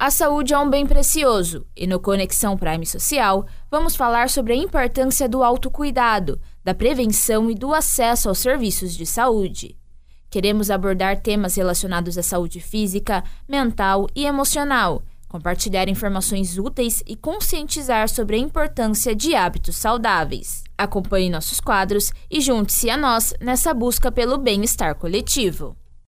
A saúde é um bem precioso e no Conexão Prime Social vamos falar sobre a importância do autocuidado, da prevenção e do acesso aos serviços de saúde. Queremos abordar temas relacionados à saúde física, mental e emocional, compartilhar informações úteis e conscientizar sobre a importância de hábitos saudáveis. Acompanhe nossos quadros e junte-se a nós nessa busca pelo bem-estar coletivo.